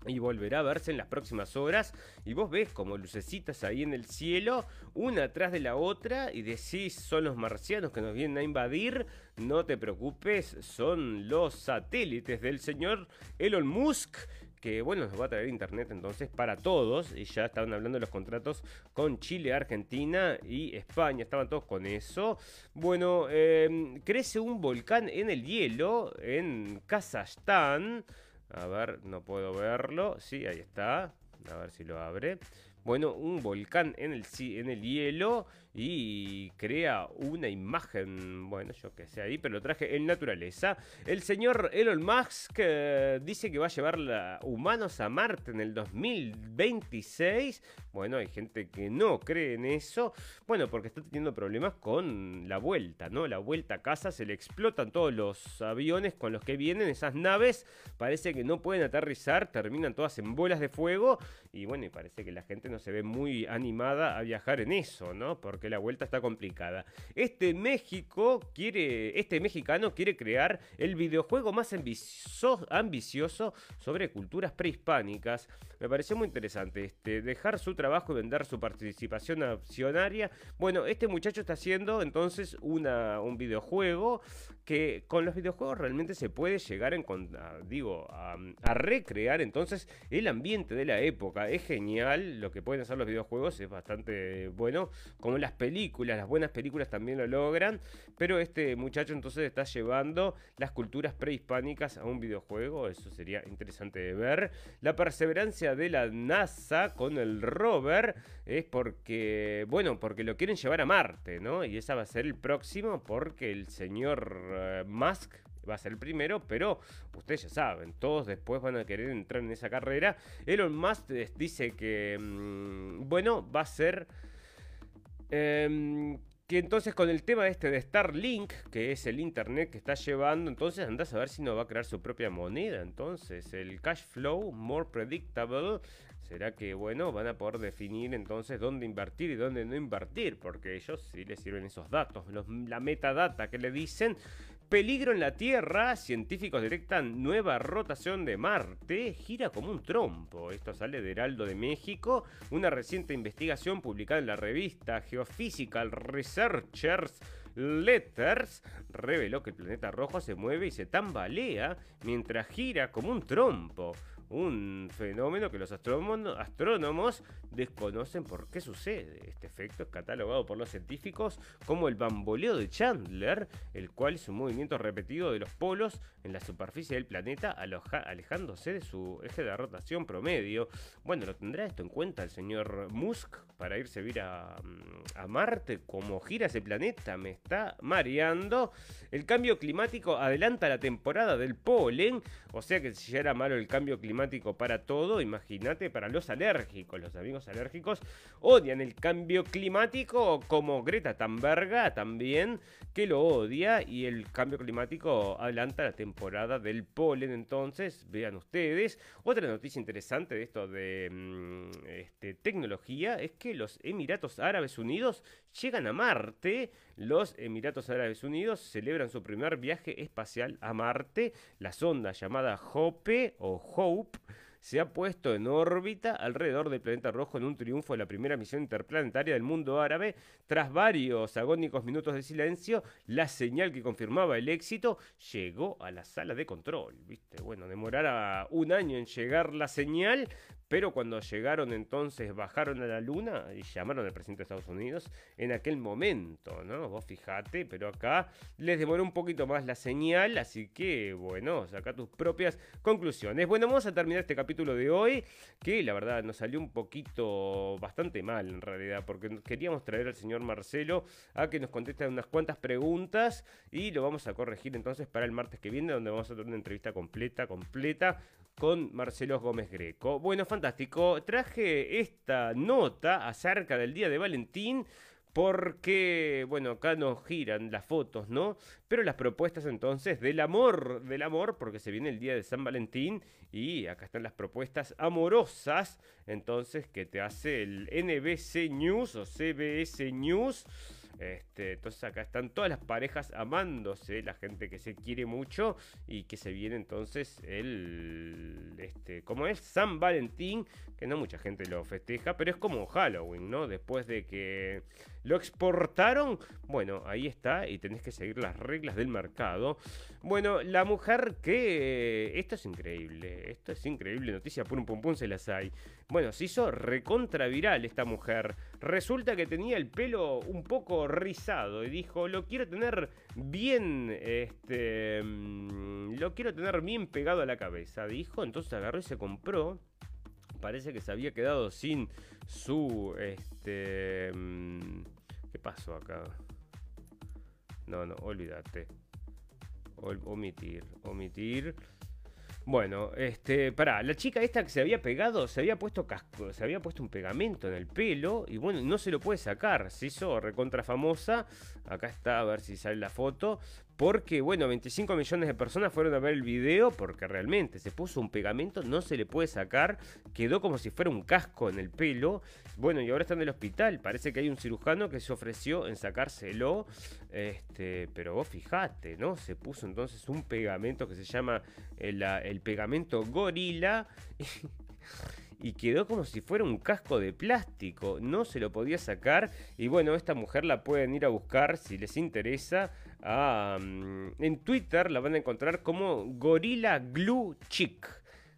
y volverá a verse en las próximas horas. Y vos ves como lucecitas ahí en el cielo, una atrás de la otra, y decís, son los marcianos que nos vienen a invadir. No te preocupes, son los satélites del señor Elon Musk que bueno, nos va a traer internet entonces para todos. Y ya estaban hablando de los contratos con Chile, Argentina y España. Estaban todos con eso. Bueno, em, crece un volcán en el hielo en Kazajstán. A ver, no puedo verlo. Sí, ahí está. A ver si lo abre. Bueno, un volcán en el, en el hielo y crea una imagen, bueno, yo que sé ahí, pero lo traje en naturaleza. El señor Elon Musk eh, dice que va a llevar humanos a Marte en el 2026. Bueno, hay gente que no cree en eso. Bueno, porque está teniendo problemas con la vuelta, ¿no? La vuelta a casa se le explotan todos los aviones con los que vienen esas naves. Parece que no pueden aterrizar, terminan todas en bolas de fuego. Y bueno, y parece que la gente no se ve muy animada a viajar en eso, ¿no? Porque la vuelta está complicada. Este México quiere, este mexicano quiere crear el videojuego más ambicioso, sobre culturas prehispánicas. Me pareció muy interesante este, dejar su trabajo y vender su participación accionaria. Bueno, este muchacho está haciendo entonces una, un videojuego que con los videojuegos realmente se puede llegar a, digo, a, recrear entonces el ambiente de la época. Es genial lo que pueden hacer los videojuegos, es bastante bueno. Como las películas, las buenas películas también lo logran. Pero este muchacho entonces está llevando las culturas prehispánicas a un videojuego. Eso sería interesante de ver. La perseverancia de la NASA con el rover es porque, bueno, porque lo quieren llevar a Marte, ¿no? Y esa va a ser el próximo porque el señor eh, Musk va a ser el primero, pero ustedes ya saben, todos después van a querer entrar en esa carrera. Elon Musk dice que, mm, bueno, va a ser... Em, que entonces con el tema este de Starlink, que es el internet que está llevando, entonces andás a ver si no va a crear su propia moneda. Entonces, el cash flow more predictable será que, bueno, van a poder definir entonces dónde invertir y dónde no invertir, porque ellos sí les sirven esos datos, la metadata que le dicen. Peligro en la Tierra, científicos detectan nueva rotación de Marte, gira como un trompo. Esto sale de Heraldo de México, una reciente investigación publicada en la revista Geophysical Researchers Letters reveló que el planeta rojo se mueve y se tambalea mientras gira como un trompo un fenómeno que los astrónomos desconocen por qué sucede. Este efecto es catalogado por los científicos como el bamboleo de Chandler, el cual es un movimiento repetido de los polos en la superficie del planeta alejándose de su eje de rotación promedio. Bueno, lo tendrá esto en cuenta el señor Musk para irse a vivir a, mm, a Marte. Como gira ese planeta, me está mareando. El cambio climático adelanta la temporada del polen, o sea que si ya era malo el cambio climático, para todo, imagínate para los alérgicos. Los amigos alérgicos odian el cambio climático como Greta Thunberg también, que lo odia y el cambio climático adelanta la temporada del polen. Entonces, vean ustedes. Otra noticia interesante de esto de mm, este, tecnología es que los Emiratos Árabes Unidos llegan a Marte. Los Emiratos Árabes Unidos celebran su primer viaje espacial a Marte. La sonda llamada Hope o Hope se ha puesto en órbita alrededor del planeta rojo en un triunfo de la primera misión interplanetaria del mundo árabe. Tras varios agónicos minutos de silencio, la señal que confirmaba el éxito llegó a la sala de control. ¿Viste? Bueno, demorara un año en llegar la señal, pero cuando llegaron entonces, bajaron a la luna y llamaron al presidente de Estados Unidos en aquel momento, ¿no? Vos fijate, pero acá les demoró un poquito más la señal, así que bueno, saca tus propias conclusiones. Bueno, vamos a terminar este capítulo de hoy, que la verdad nos salió un poquito bastante mal en realidad, porque queríamos traer al señor Marcelo a que nos conteste unas cuantas preguntas y lo vamos a corregir entonces para el martes que viene, donde vamos a tener una entrevista completa, completa con Marcelo Gómez Greco. Bueno, fantástico. Traje esta nota acerca del Día de Valentín porque, bueno, acá nos giran las fotos, ¿no? Pero las propuestas entonces del amor, del amor, porque se viene el día de San Valentín y acá están las propuestas amorosas, entonces, que te hace el NBC News o CBS News. Este, entonces acá están todas las parejas amándose, la gente que se quiere mucho y que se viene entonces el, este, como es San Valentín, que no mucha gente lo festeja, pero es como Halloween, ¿no? Después de que lo exportaron, bueno, ahí está y tenés que seguir las reglas del mercado. Bueno, la mujer que, esto es increíble, esto es increíble, noticia pum pum pum se las hay. Bueno, se hizo recontra viral esta mujer. Resulta que tenía el pelo un poco rizado y dijo, lo quiero tener bien, este, mm, lo quiero tener bien pegado a la cabeza, dijo. Entonces agarró y se compró. Parece que se había quedado sin su, este, mm, ¿qué pasó acá? No, no, olvídate. omitir, omitir. Bueno, este, pará, la chica esta que se había pegado, se había puesto casco, se había puesto un pegamento en el pelo y bueno, no se lo puede sacar, se hizo recontra famosa, acá está, a ver si sale la foto, porque, bueno, 25 millones de personas fueron a ver el video porque realmente se puso un pegamento, no se le puede sacar, quedó como si fuera un casco en el pelo. Bueno, y ahora está en el hospital. Parece que hay un cirujano que se ofreció en sacárselo. Este, pero vos fijate, ¿no? Se puso entonces un pegamento que se llama el, el pegamento gorila. y quedó como si fuera un casco de plástico. No se lo podía sacar. Y bueno, esta mujer la pueden ir a buscar si les interesa. en Twitter la van a encontrar como Gorilla Glue Chick.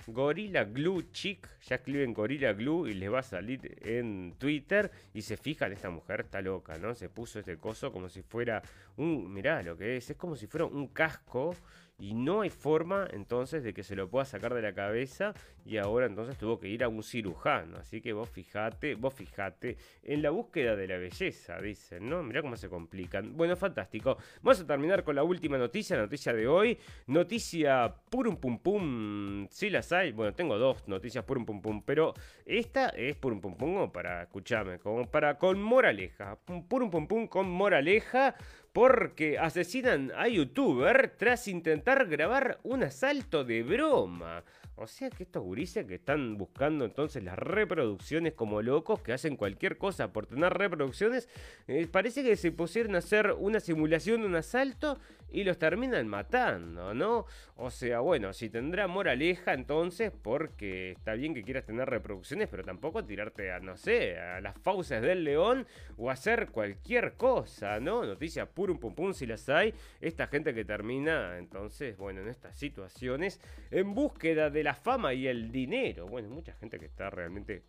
Gorilla Glue Chick, ya escriben Gorilla Glue y les va a salir en Twitter y se fijan, esta mujer está loca, ¿no? Se puso este coso como si fuera un, mirá lo que es, es como si fuera un casco y no hay forma entonces de que se lo pueda sacar de la cabeza y ahora entonces tuvo que ir a un cirujano. Así que vos fijate, vos fijate en la búsqueda de la belleza, dicen, ¿no? Mirá cómo se complican. Bueno, fantástico. Vamos a terminar con la última noticia, la noticia de hoy. Noticia purum pum pum. Si las hay. Bueno, tengo dos noticias purum pum pum, pero esta es purum pum pum para, escucharme, como para con moraleja. Purum pum pum con moraleja porque asesinan a youtuber tras intentar grabar un asalto de broma. O sea que estos gurises que están buscando entonces las reproducciones como locos, que hacen cualquier cosa por tener reproducciones, eh, parece que se pusieron a hacer una simulación de un asalto y los terminan matando, ¿no? O sea, bueno, si tendrá moraleja entonces, porque está bien que quieras tener reproducciones, pero tampoco tirarte a, no sé, a las fauces del león o hacer cualquier cosa, ¿no? Purum pum pum si las hay. Esta gente que termina entonces, bueno, en estas situaciones en búsqueda de la fama y el dinero. Bueno, mucha gente que está realmente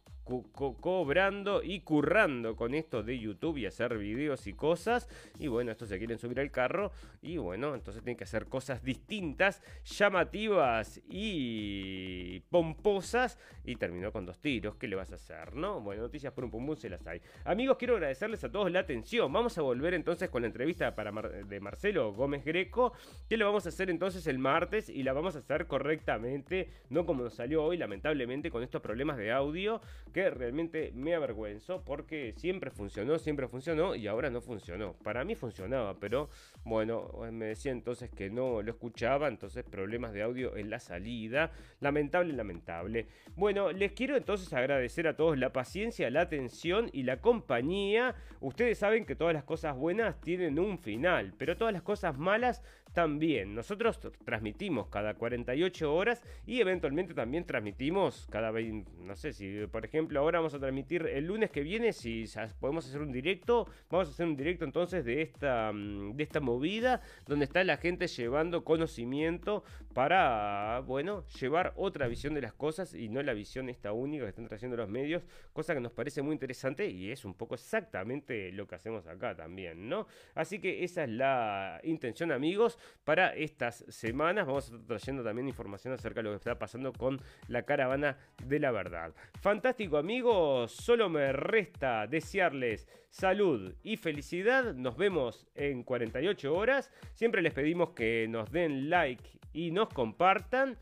cobrando y currando con esto de YouTube y hacer videos y cosas. Y bueno, estos se quieren subir al carro. Y bueno, entonces tienen que hacer cosas distintas, llamativas y pomposas. Y terminó con dos tiros. ¿Qué le vas a hacer? ¿No? Bueno, noticias por un pum, se las hay. Amigos, quiero agradecerles a todos la atención. Vamos a volver entonces con la entrevista para de Marcelo Gómez Greco. Que lo vamos a hacer entonces el martes. Y la vamos a hacer correctamente. No como nos salió hoy, lamentablemente, con estos problemas de audio realmente me avergüenzo porque siempre funcionó, siempre funcionó y ahora no funcionó. Para mí funcionaba, pero bueno, me decía entonces que no lo escuchaba, entonces problemas de audio en la salida. Lamentable, lamentable. Bueno, les quiero entonces agradecer a todos la paciencia, la atención y la compañía. Ustedes saben que todas las cosas buenas tienen un final, pero todas las cosas malas también. Nosotros transmitimos cada 48 horas y eventualmente también transmitimos cada 20, no sé si por ejemplo ahora vamos a transmitir el lunes que viene, si podemos hacer un directo, vamos a hacer un directo entonces de esta, mm, de esta movida donde está la gente llevando conocimiento para, bueno, llevar otra visión de las cosas y no la visión esta única que están trayendo los medios, cosa que nos parece muy interesante y es un poco exactamente lo que hacemos acá también, ¿no? Así que esa es la intención amigos para estas semanas. Vamos a estar trayendo también información acerca de lo que está pasando con la caravana de la verdad. Fantástico amigos, solo me resta desearles salud y felicidad. Nos vemos en 48 horas. Siempre les pedimos que nos den like y nos compartan.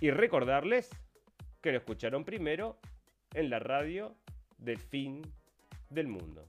Y recordarles que lo escucharon primero en la radio del fin del mundo.